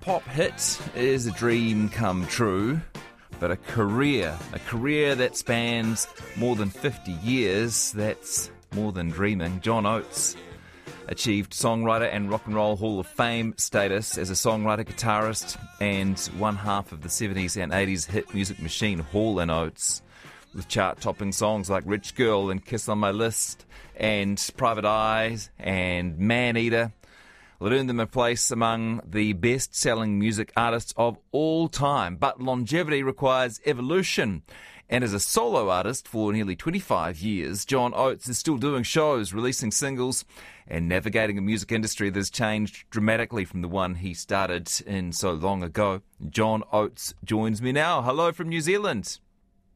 Pop hit is a dream come true, but a career, a career that spans more than 50 years, that's more than dreaming. John Oates achieved songwriter and rock and roll Hall of Fame status as a songwriter, guitarist, and one half of the 70s and 80s hit music machine Hall and Oates with chart topping songs like Rich Girl and Kiss on My List and Private Eyes and Maneater. Earned them a place among the best selling music artists of all time. But longevity requires evolution. And as a solo artist for nearly 25 years, John Oates is still doing shows, releasing singles, and navigating a music industry that has changed dramatically from the one he started in so long ago. John Oates joins me now. Hello from New Zealand.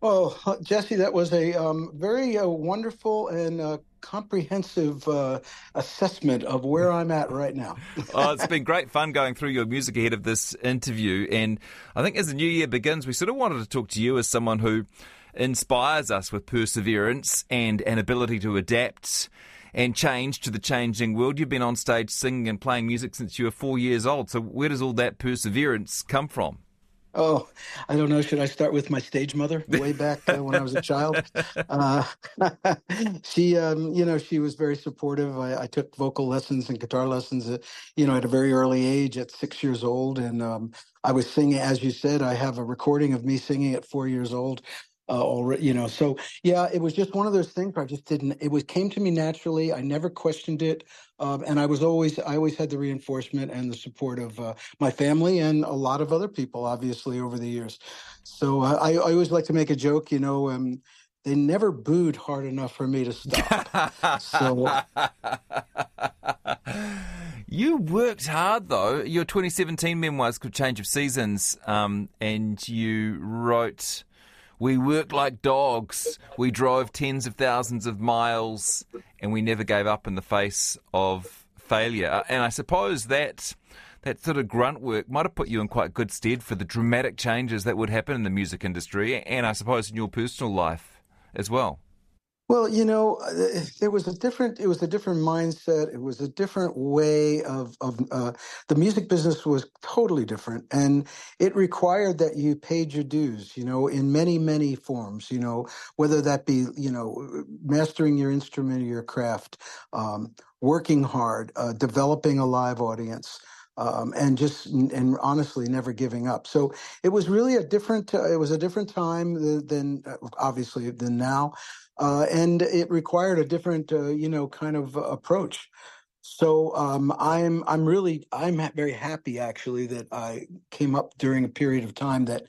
Oh, Jesse, that was a um, very uh, wonderful and uh, comprehensive uh, assessment of where I'm at right now. oh, it's been great fun going through your music ahead of this interview. And I think as the new year begins, we sort of wanted to talk to you as someone who inspires us with perseverance and an ability to adapt and change to the changing world. You've been on stage singing and playing music since you were four years old. So, where does all that perseverance come from? Oh, I don't know. Should I start with my stage mother way back uh, when I was a child? Uh, she, um, you know, she was very supportive. I, I took vocal lessons and guitar lessons, at, you know, at a very early age, at six years old, and um, I was singing. As you said, I have a recording of me singing at four years old. Uh, already, you know, so yeah, it was just one of those things. Where I just didn't. It was came to me naturally. I never questioned it, um, and I was always, I always had the reinforcement and the support of uh, my family and a lot of other people, obviously, over the years. So uh, I, I always like to make a joke, you know. Um, they never booed hard enough for me to stop. so You worked hard though. Your 2017 memoirs Change of Seasons, um, and you wrote, "We worked like dogs. We drove tens of thousands of miles, and we never gave up in the face of failure." And I suppose that that sort of grunt work might have put you in quite good stead for the dramatic changes that would happen in the music industry, and I suppose in your personal life as well. Well, you know, uh, there was a different. It was a different mindset. It was a different way of of uh, the music business was totally different, and it required that you paid your dues. You know, in many many forms. You know, whether that be you know mastering your instrument or your craft, um, working hard, uh, developing a live audience. Um, and just and honestly never giving up. So it was really a different. Uh, it was a different time than, than uh, obviously than now uh, and it required a different, uh, you know, kind of approach. So um, I'm I'm really I'm very happy actually that I came up during a period of time that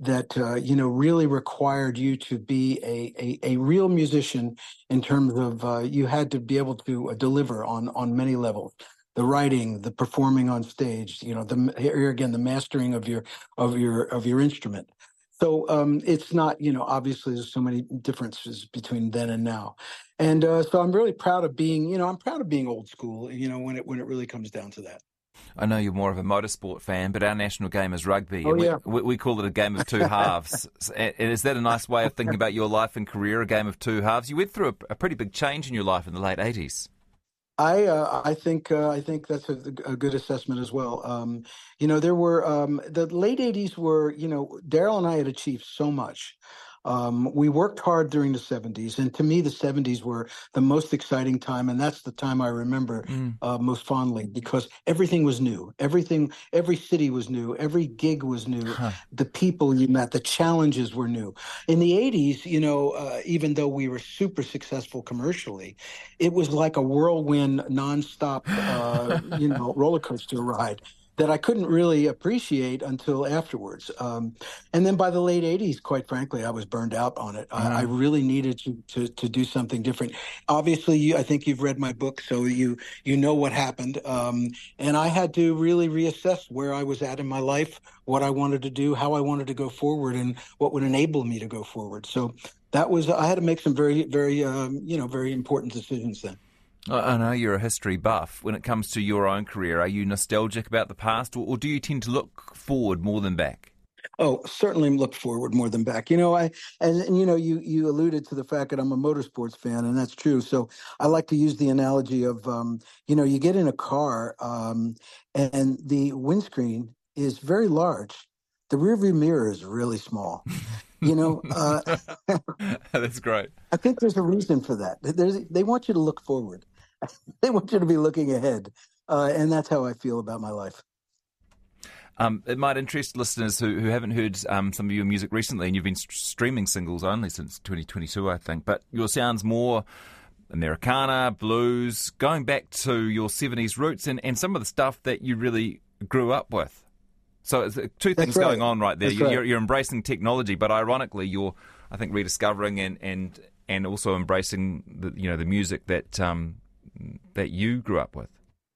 that uh, you know really required you to be a, a, a real musician in terms of uh, you had to be able to uh, deliver on on many levels. the writing, the performing on stage. You know, the here again the mastering of your of your of your instrument. So um, it's not, you know, obviously there's so many differences between then and now, and uh, so I'm really proud of being, you know, I'm proud of being old school. You know, when it when it really comes down to that. I know you're more of a motorsport fan, but our national game is rugby. Oh, we, yeah. we, we call it a game of two halves. And is that a nice way of thinking about your life and career, a game of two halves? You went through a, a pretty big change in your life in the late 80s. I uh, I think uh, I think that's a, a good assessment as well. Um, you know, there were um, the late '80s were you know Daryl and I had achieved so much. Um, we worked hard during the '70s, and to me, the '70s were the most exciting time, and that's the time I remember uh, most fondly because everything was new. Everything, every city was new. Every gig was new. The people you met, the challenges were new. In the '80s, you know, uh, even though we were super successful commercially, it was like a whirlwind, nonstop, uh, you know, roller coaster ride that I couldn't really appreciate until afterwards. Um, and then by the late '80s, quite frankly, I was burned out on it. I, I really needed to, to to do something different. Obviously, you, I think you've read my book, so you you know what happened. Um, and I had to really reassess where I was at in my life, what I wanted to do, how I wanted to go forward, and what would enable me to go forward. So that was I had to make some very very um, you know very important decisions then. I know you're a history buff. When it comes to your own career, are you nostalgic about the past, or, or do you tend to look forward more than back? Oh, certainly look forward more than back. You know, I and, and you know, you you alluded to the fact that I'm a motorsports fan, and that's true. So I like to use the analogy of, um, you know, you get in a car, um, and the windscreen is very large. The rearview mirror is really small. You know, uh, That's great. I think there's a reason for that. There's, they want you to look forward. they want you to be looking ahead, uh, and that's how I feel about my life. Um, it might interest listeners who, who haven't heard um, some of your music recently, and you've been st- streaming singles only since 2022, I think. But your sound's more Americana, blues, going back to your 70s roots and, and some of the stuff that you really grew up with. So it's uh, two things right. going on right there. That's You- right. You're, you're embracing technology, but ironically, you're, I think, rediscovering and, and, and also embracing the you know the music that um, that you grew up with.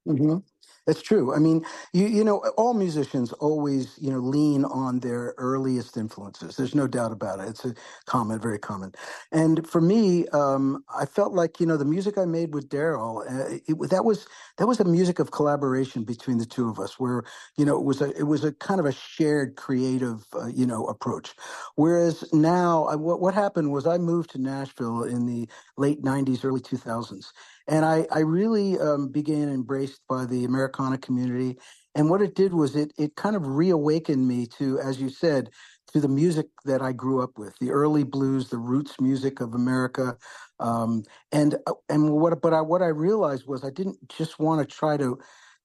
hmm That's true. I mean, you you know, all musicians always you know lean on their earliest influences. There's no doubt about it. It's a common, very common. And for me, um, I felt like you know the music I made with Daryl, uh, that was that was a music of collaboration between the two of us, where you know it was a it was a kind of a shared creative uh, you know approach. Whereas now, I, what what happened was I moved to Nashville in the late '90s, early 2000s. And I, I really um, began embraced by the Americana community. And what it did was it it kind of reawakened me to, as you said, to the music that I grew up with, the early blues, the roots music of America. Um, and uh, and what but I what I realized was I didn't just want to try to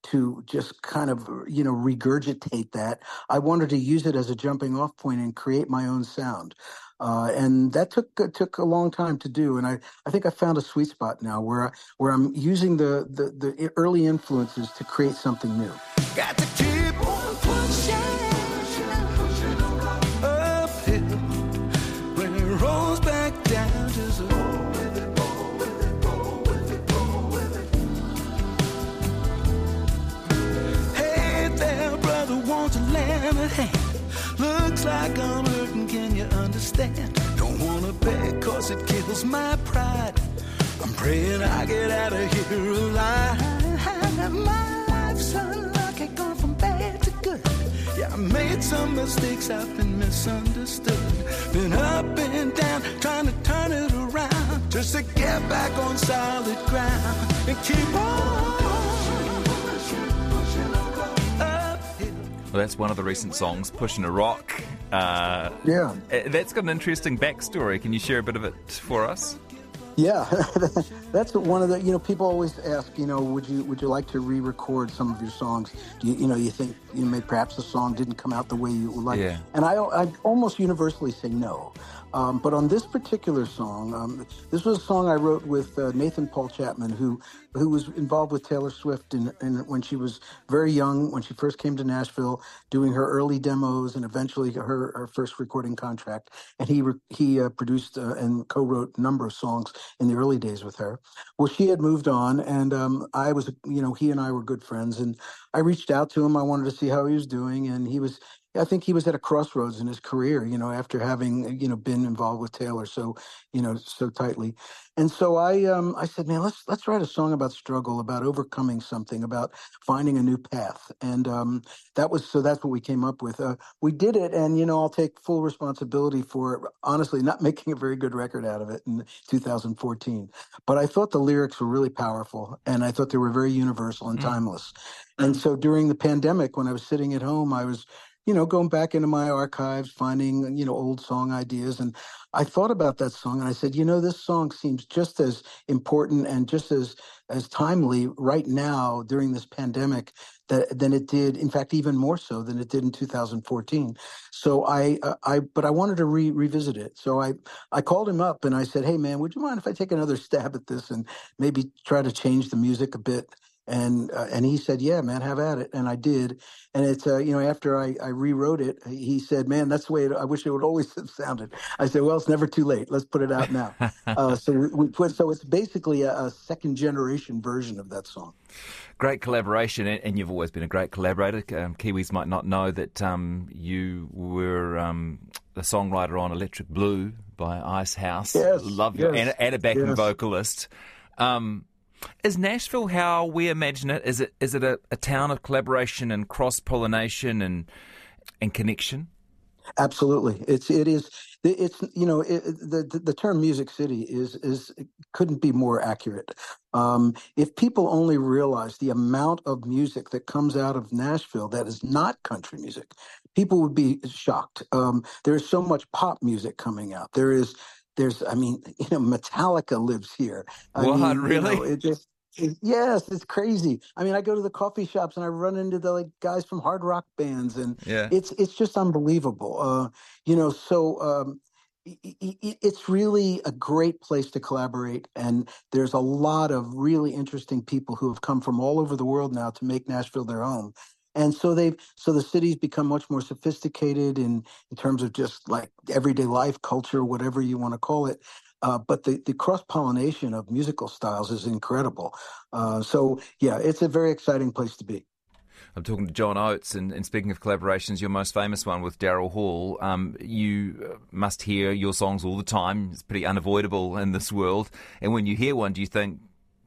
to just kind of you know regurgitate that. I wanted to use it as a jumping off point and create my own sound. Uh, and that took uh, took a long time to do, and I, I think I found a sweet spot now where I, where I'm using the, the the early influences to create something new. Looks like I'm understand? Don't wanna beg, cause it kills my pride. I'm praying I get out of here alive. My life's unlucky, gone from bad to good. Yeah, I made some mistakes, I've been misunderstood. Been up and down, trying to turn it around. Just to get back on solid ground and keep on. Well, that's one of the recent songs, Pushing a Rock. Uh, Yeah. uh, that's got an interesting backstory. Can you share a bit of it for us? Yeah, that's one of the you know people always ask you know would you would you like to re-record some of your songs? Do you you know you think you know perhaps the song didn't come out the way you would like? Yeah. And I I almost universally say no. Um, but on this particular song, um, this was a song I wrote with uh, Nathan Paul Chapman, who who was involved with Taylor Swift in, in when she was very young, when she first came to Nashville, doing her early demos and eventually her, her first recording contract. And he re- he uh, produced uh, and co-wrote a number of songs, in the early days with her. Well, she had moved on, and um, I was, you know, he and I were good friends, and I reached out to him. I wanted to see how he was doing, and he was. I think he was at a crossroads in his career, you know, after having, you know, been involved with Taylor so, you know, so tightly. And so I, um, I said, man, let's let's write a song about struggle, about overcoming something, about finding a new path. And um, that was so that's what we came up with. Uh, we did it, and you know, I'll take full responsibility for honestly not making a very good record out of it in 2014. But I thought the lyrics were really powerful, and I thought they were very universal and timeless. And so during the pandemic, when I was sitting at home, I was you know, going back into my archives, finding, you know, old song ideas. And I thought about that song and I said, you know, this song seems just as important and just as as timely right now during this pandemic that, than it did, in fact, even more so than it did in 2014. So I, uh, I, but I wanted to re- revisit it. So I, I called him up and I said, hey man, would you mind if I take another stab at this and maybe try to change the music a bit? And uh, and he said, "Yeah, man, have at it." And I did. And it's uh, you know after I, I rewrote it, he said, "Man, that's the way it, I wish it would always have sounded." I said, "Well, it's never too late. Let's put it out now." uh, so we, we put so it's basically a, a second generation version of that song. Great collaboration, and you've always been a great collaborator. Um, Kiwis might not know that um, you were um, the songwriter on Electric Blue by Icehouse. Yes, Love you, yes, and, and a backing yes. vocalist. Um, is Nashville how we imagine it? Is it is it a, a town of collaboration and cross pollination and and connection? Absolutely, it's it is it's you know it, the the- term music city is is couldn't be more accurate. Um, if people only realize the amount of music that comes out of Nashville that is not country music, people would be shocked. Um, there's so much pop music coming out. There is there's I mean you know Metallica lives here. I What, mean, you really? know, it just it- yes, it's crazy. I mean, I go to the coffee shops and I run into the like guys from hard rock bands and Yeah. it's it's just unbelievable. Uh, you know, so um, it's really a great place to collaborate, and there's a lot of really interesting people who have come from all over the world now to make Nashville their home. And so they've so the city's become much more sophisticated in in terms of just like everyday life, culture, whatever you want to call it. Uh, but the, the cross pollination of musical styles is incredible. Uh, so yeah, it's a very exciting place to be. I'm talking to John Oates, and, and speaking of collaborations, your most famous one with Daryl Hall. Um, you uh, must hear your songs all the time. It's pretty unavoidable in this world. And when you hear one, do you think,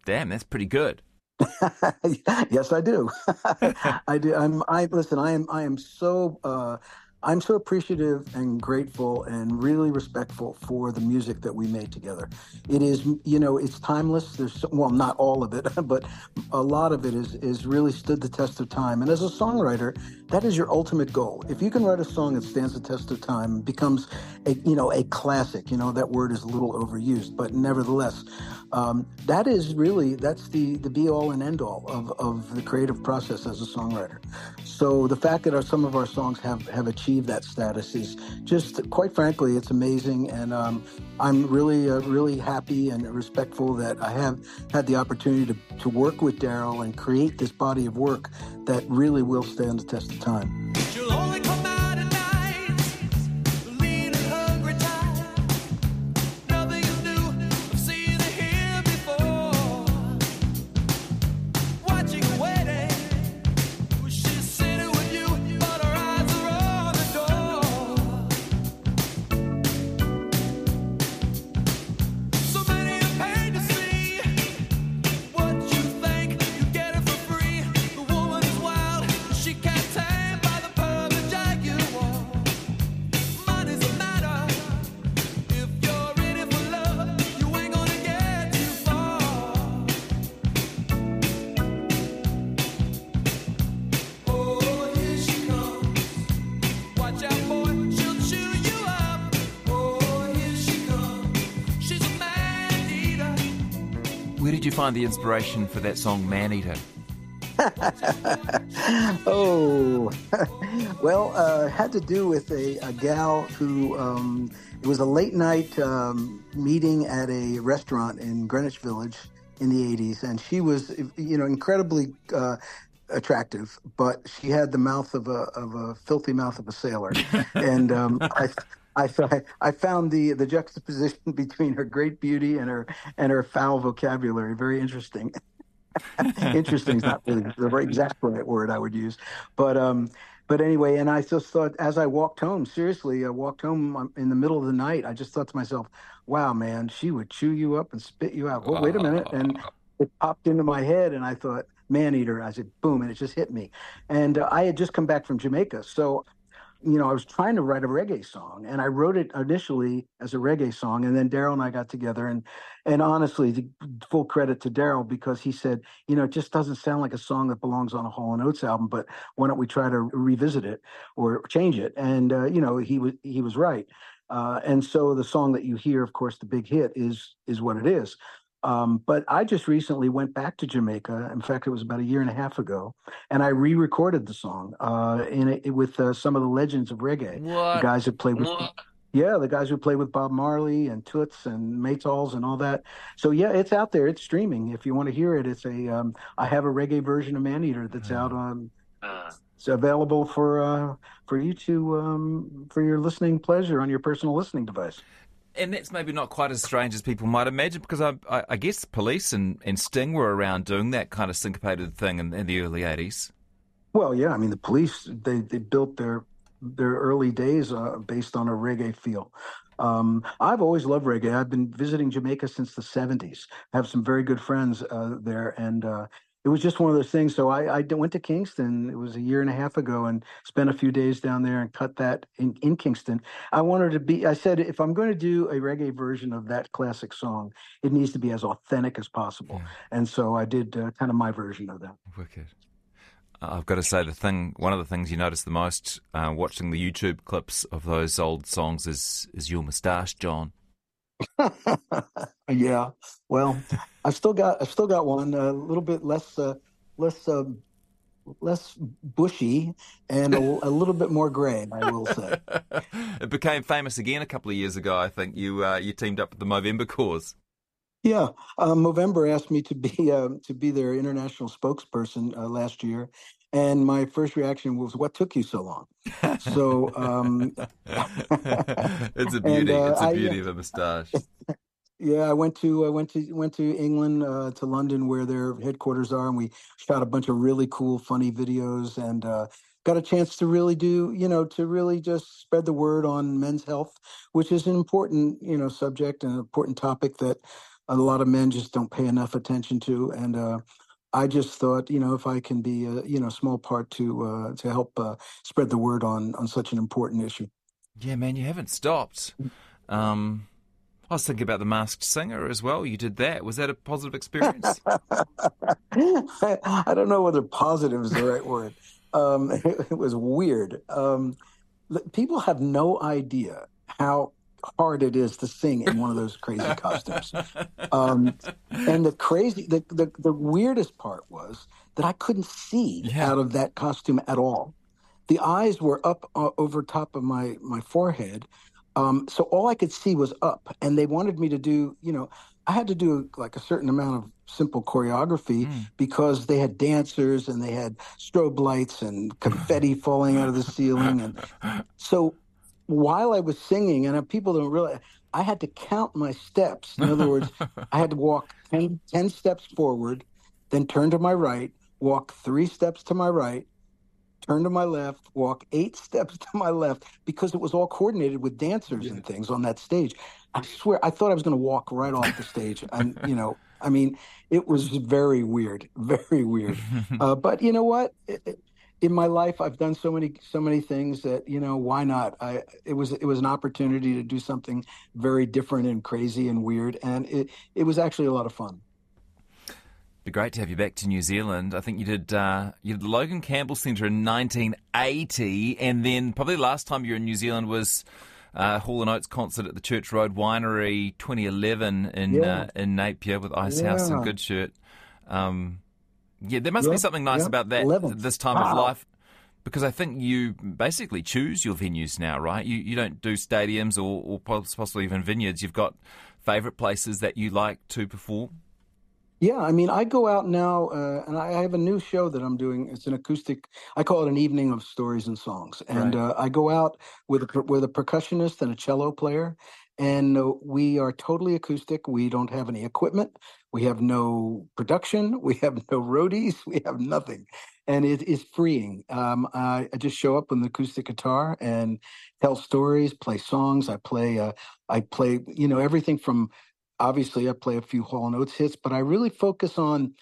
"Damn, that's pretty good"? yes, I do. I do. I'm. I listen. I am. I am so. Uh, I'm so appreciative and grateful and really respectful for the music that we made together. It is, you know, it's timeless. There's well, not all of it, but a lot of it is is really stood the test of time. And as a songwriter, that is your ultimate goal. If you can write a song that stands the test of time, becomes a you know a classic. You know that word is a little overused, but nevertheless, um, that is really that's the the be all and end all of of the creative process as a songwriter. So the fact that our, some of our songs have have achieved that status is just quite frankly it's amazing, and um, I'm really uh, really happy and respectful that I have had the opportunity to to work with Daryl and create this body of work that really will stand the test of time. Find the inspiration for that song "Maneater"? oh, well, uh, had to do with a, a gal who um, it was a late night um, meeting at a restaurant in Greenwich Village in the 80s, and she was, you know, incredibly uh, attractive, but she had the mouth of a of a filthy mouth of a sailor, and um, I. I, I found the the juxtaposition between her great beauty and her and her foul vocabulary very interesting. interesting is not really the right exact right word I would use, but um, but anyway, and I just thought as I walked home, seriously, I walked home um, in the middle of the night. I just thought to myself, "Wow, man, she would chew you up and spit you out." Well, wait a minute, and it popped into my head, and I thought, "Man eater." I said, "Boom," and it just hit me. And uh, I had just come back from Jamaica, so you know, I was trying to write a reggae song, and I wrote it initially as a reggae song, and then Daryl and I got together, and and honestly, the full credit to Daryl because he said, you know, it just doesn't sound like a song that belongs on a Hall and Oates album, but why don't we try to revisit it or change it? And uh, you know, he was he was right. Uh, and so the song that you hear, of course, the big hit is is what it is. Um, but I just recently went back to Jamaica. In fact, it was about a year and a half ago, and I re-recorded the song uh, in it with uh, some of the legends of reggae, What? the guys that played with. Yeah, the guys who played with Bob Marley and Toots and Maytals and all that. So yeah, it's out there. It's streaming. If you want to hear it, it's a. Um, I have a reggae version of Maneater that's out on. It's available for uh, for you to um, for your listening pleasure on your personal listening device. And that's maybe not quite as strange as people might imagine, because I, I, I guess police and, and Sting were around doing that kind of syncopated thing in, in the early 80s. Well, yeah, I mean the police they they built their their early days uh, based on a reggae feel. Um, I've always loved reggae. I've been visiting Jamaica since the '70s. I have some very good friends uh, there, and uh, it was just one of those things. So I went to Kingston. It was a year and a half ago, and spent a few days down there and cut that in, in Kingston. I wanted to be. I said if I'm going to do a reggae version of that classic song, it needs to be as authentic as possible. And so I did uh, kind of my version of that. Wicked. I've got to say, the thing, one of the things you notice the most uh, watching the YouTube clips of those old songs is is your moustache, John. yeah. Well, I've still got I've still got one a little bit less uh, less uh, less bushy and a, a little bit more gray. I will say. it became famous again a couple of years ago. I think you uh, you teamed up with the Movember Cause. Yeah, um, Movember asked me to be uh, to be their international spokesperson uh, last year, and my first reaction was, "What took you so long?" So, um, it's a And, beauty. uh, it's a beauty of a moustache. yeah, I went to I went to went to England uh, to London where their headquarters are, and we shot a bunch of really cool, funny videos, and uh, got a chance to really do you know to really just spread the word on men's health, which is an important you know subject and an important topic that a lot of men just don't pay enough attention to, and uh, I just thought you know if I can be a you know small part to uh, to help uh, spread the word on on such an important issue. Yeah, man, you haven't stopped. Um, I was thinking about the Masked Singer as well. You did that. Was that a positive experience? I don't know whether positive is the right word. Um, it, it was weird. Um, people have no idea how hard it is to sing in one of those crazy costumes. Um, and the crazy, the, the the weirdest part was that I couldn't see Yeah. out of that costume at all. The eyes were up uh, over top of my my forehead, um, so all I could see was up. And they wanted me to do, you know, I had to do like a certain amount of simple choreography because they had dancers and they had strobe lights and confetti falling out of the ceiling, and so while I was singing, and people don't realize, I had to count my steps. In other words, I had to walk 10, 10 steps forward, then turn to my right, walk three steps to my right, turn to my left, walk eight steps to my left, because it was all coordinated with dancers and things on that stage. I swear, I thought I was going to walk right off the stage. And, you know, I mean, it was very weird, very weird. Uh, but you know what? It- it- in my life, I've done so many, so many things that you know, why not? I it was it was an opportunity to do something very different and crazy and weird, and it it was actually a lot of fun. Be great to have you back to New Zealand. I think you did uh, you did the Logan Campbell Centre in 1980, and then probably the last time you were in New Zealand was uh, Hall and Oates concert at the Church Road Winery 2011 in Yeah. uh, in Napier with Icehouse and Yeah. Goodshirt. Um, yeah, there must be something nice yeah. about that 11th. this time of life. Because I think you basically choose your venues now, right? You you don't do stadiums or, or possibly even vineyards. You've got favourite places that you like to perform. Yeah, I mean, I go out now, uh, and I have a new show that I'm doing. It's an acoustic. I call it an evening of stories and songs. And Right. uh, I go out with a with a percussionist and a cello player, and uh, we are totally acoustic. We don't have any equipment. We have no production. We have no roadies. We have nothing, and it is freeing. Um, I, I just show up with an acoustic guitar and tell stories, play songs. I play. Uh, I play. You know everything from obviously I play a few Hall and Oates hits, but I really focus on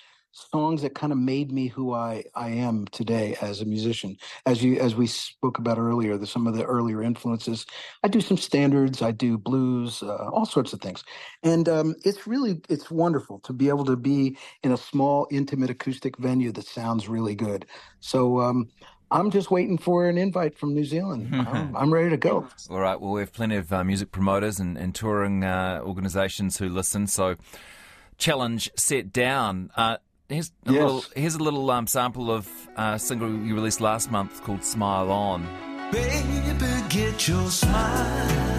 songs that kind of made me who I I am today as a musician. As you as we spoke about earlier, the some of the earlier influences. I do some standards, I do blues, uh, all sorts of things, and um, it's really it's wonderful to be able to be in a small, intimate acoustic venue that sounds really good. So. Um, I'm just waiting for an invite from New Zealand. I'm, I'm ready to go. All right. Well, we have plenty of uh, music promoters and, and touring uh, organisations who listen. So, challenge set down. Uh, here's a Yes. little. Here's a little um, sample of a single you released last month called "Smile On." Baby, get your smile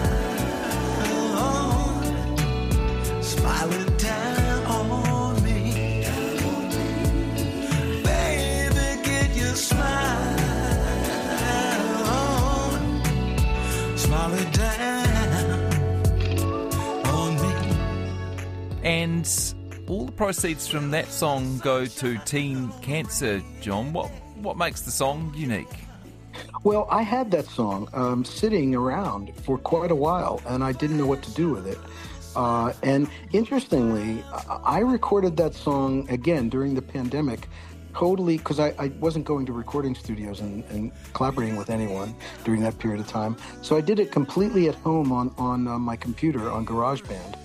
all the proceeds from that song go to Teen Cancer. John, what what makes the song unique? Well, I had that song um, sitting around for quite a while, and I didn't know what to do with it. Uh, and interestingly, I recorded that song again during the pandemic, totally because I, I wasn't going to recording studios and, and collaborating with anyone during that period of time. So I did it completely at home on on uh, my computer on GarageBand,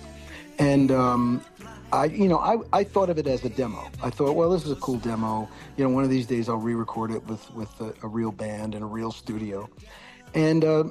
and um, I, you know, I, I thought of it as a demo. I thought, well, this is a cool demo. You know, one of these days I'll re-record it with with a, a real band and a real studio. And uh,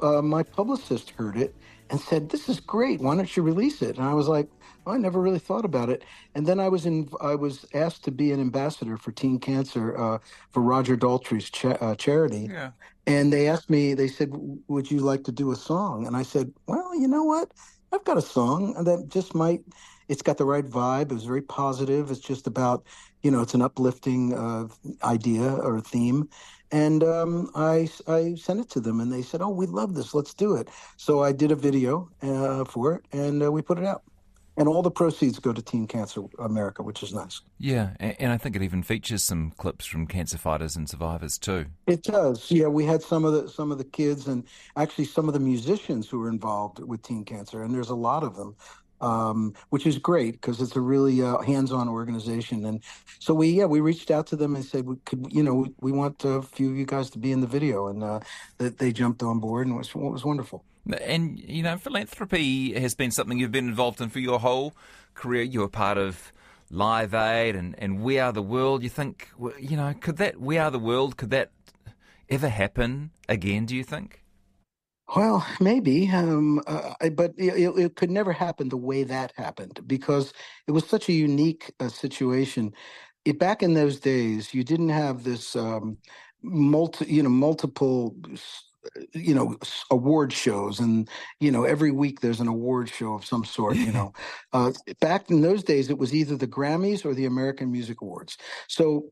uh, my publicist heard it and said, "This is great. Why don't you release it?" And I was like, well, "I never really thought about it." And then I was in. I was asked to be an ambassador for Teen Cancer uh, for Roger Daltrey's cha- uh, charity. Yeah. And they asked me, they said, Would you like to do a song? And I said, Well, you know what? I've got a song that just might, it's got the right vibe. It was very positive. It's just about, you know, it's an uplifting uh, idea or a theme. And um, I, I sent it to them and they said, Oh, we love this. Let's do it. So I did a video uh, for it and uh, we put it out. And all the proceeds go to Teen Cancer America, which is nice. Yeah, and I think it even features some clips from cancer fighters and survivors too. It does. Yeah, we had some of the some of the kids and actually some of the musicians who were involved with teen cancer, and there's a lot of them, um, which is great because it's a really uh, hands-on organization. And so we yeah we reached out to them and said we could you know we, we want a few of you guys to be in the video, and uh, they jumped on board and it was it was wonderful. And you know, philanthropy has been something you've been involved in for your whole career. You were part of Live Aid and, and We Are the World. You think, you know, could that We Are the World could that ever happen again? Do you think? Well, maybe, um, uh, I- but it, it could never happen the way that happened because it was such a unique uh, situation. It, back in those days, you didn't have this um, multi, you know, multiple, s- you know, s- award shows, and you know, every week there's an award show of some sort. You know, uh, back in those days, it was either the Grammys or the American Music Awards. So uh,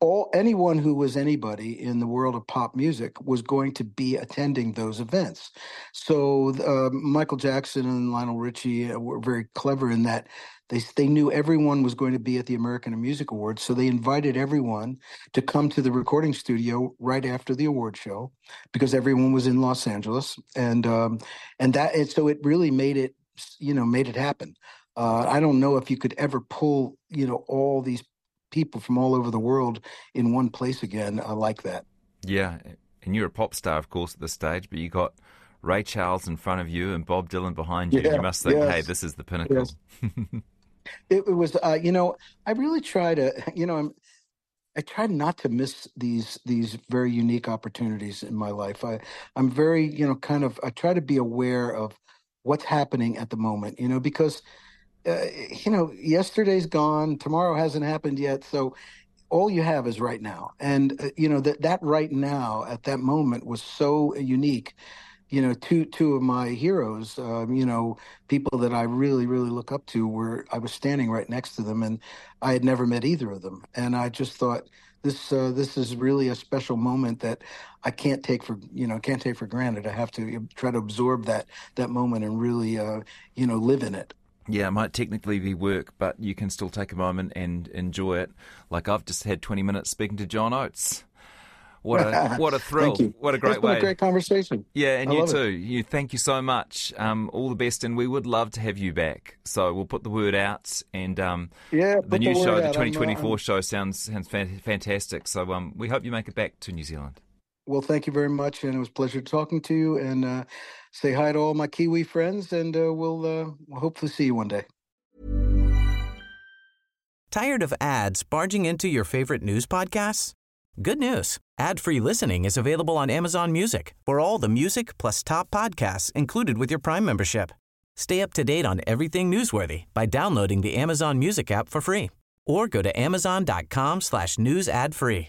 all anyone who was anybody in the world of pop music was going to be attending those events. So uh, Michael Jackson and Lionel Richie uh, were very clever in that they they knew everyone was going to be at the American Music Awards, so they invited everyone to come to the recording studio right after the award show because everyone was in Los Angeles, and um, and that and so it really made it you know made it happen. Uh, I don't know if you could ever pull you know all these people from all over the world in one place again I like that. Yeah, and you're a pop star, of course, at this stage, but you got Ray Charles in front of you and Bob Dylan behind you. Yeah, you must think, yes. hey, this is the pinnacle. Yes. It, it was, uh, you know, I really try to, you know, I'm, I try not to miss these these very unique opportunities in my life. I I'm very, you know, kind of I try to be aware of what's happening at the moment, you know, because uh, you know, yesterday's gone, tomorrow hasn't happened yet, so all you have is right now. And uh, you know that that right now at that moment was so unique you know, two two of my heroes, um, you know, people that I really really look up to, were I was standing right next to them, and I had never met either of them, and I just thought this uh, this is really a special moment that I can't take for you know can't take for granted. I have to try to absorb that that moment and really uh, you know live in it. Yeah, it might technically be work, but you can still take a moment and enjoy it. Like I've just had 20 minutes speaking to John Oates. What a what a thrill! What a great it's been way. a great conversation. Yeah, and I you love it. too. You thank you so much. Um, all the best, and we would love to have you back. So we'll put the word out, and um, Yeah, the put the new show, the out. I'm, uh, 2024 I'm- show, sounds sounds fantastic. So um, we hope you make it back to New Zealand. Well, thank you very much, and it was a pleasure talking to you. And uh, say hi to all my Kiwi friends, and uh, we'll uh, we'll hopefully see you one day. Tired of ads barging into your favorite news podcasts? Good news. Ad-free listening is available on Amazon Music for all the music plus top podcasts included with your Prime membership. Stay up to date on everything newsworthy by downloading the Amazon Music app for free or go to amazon.com slash news ad free.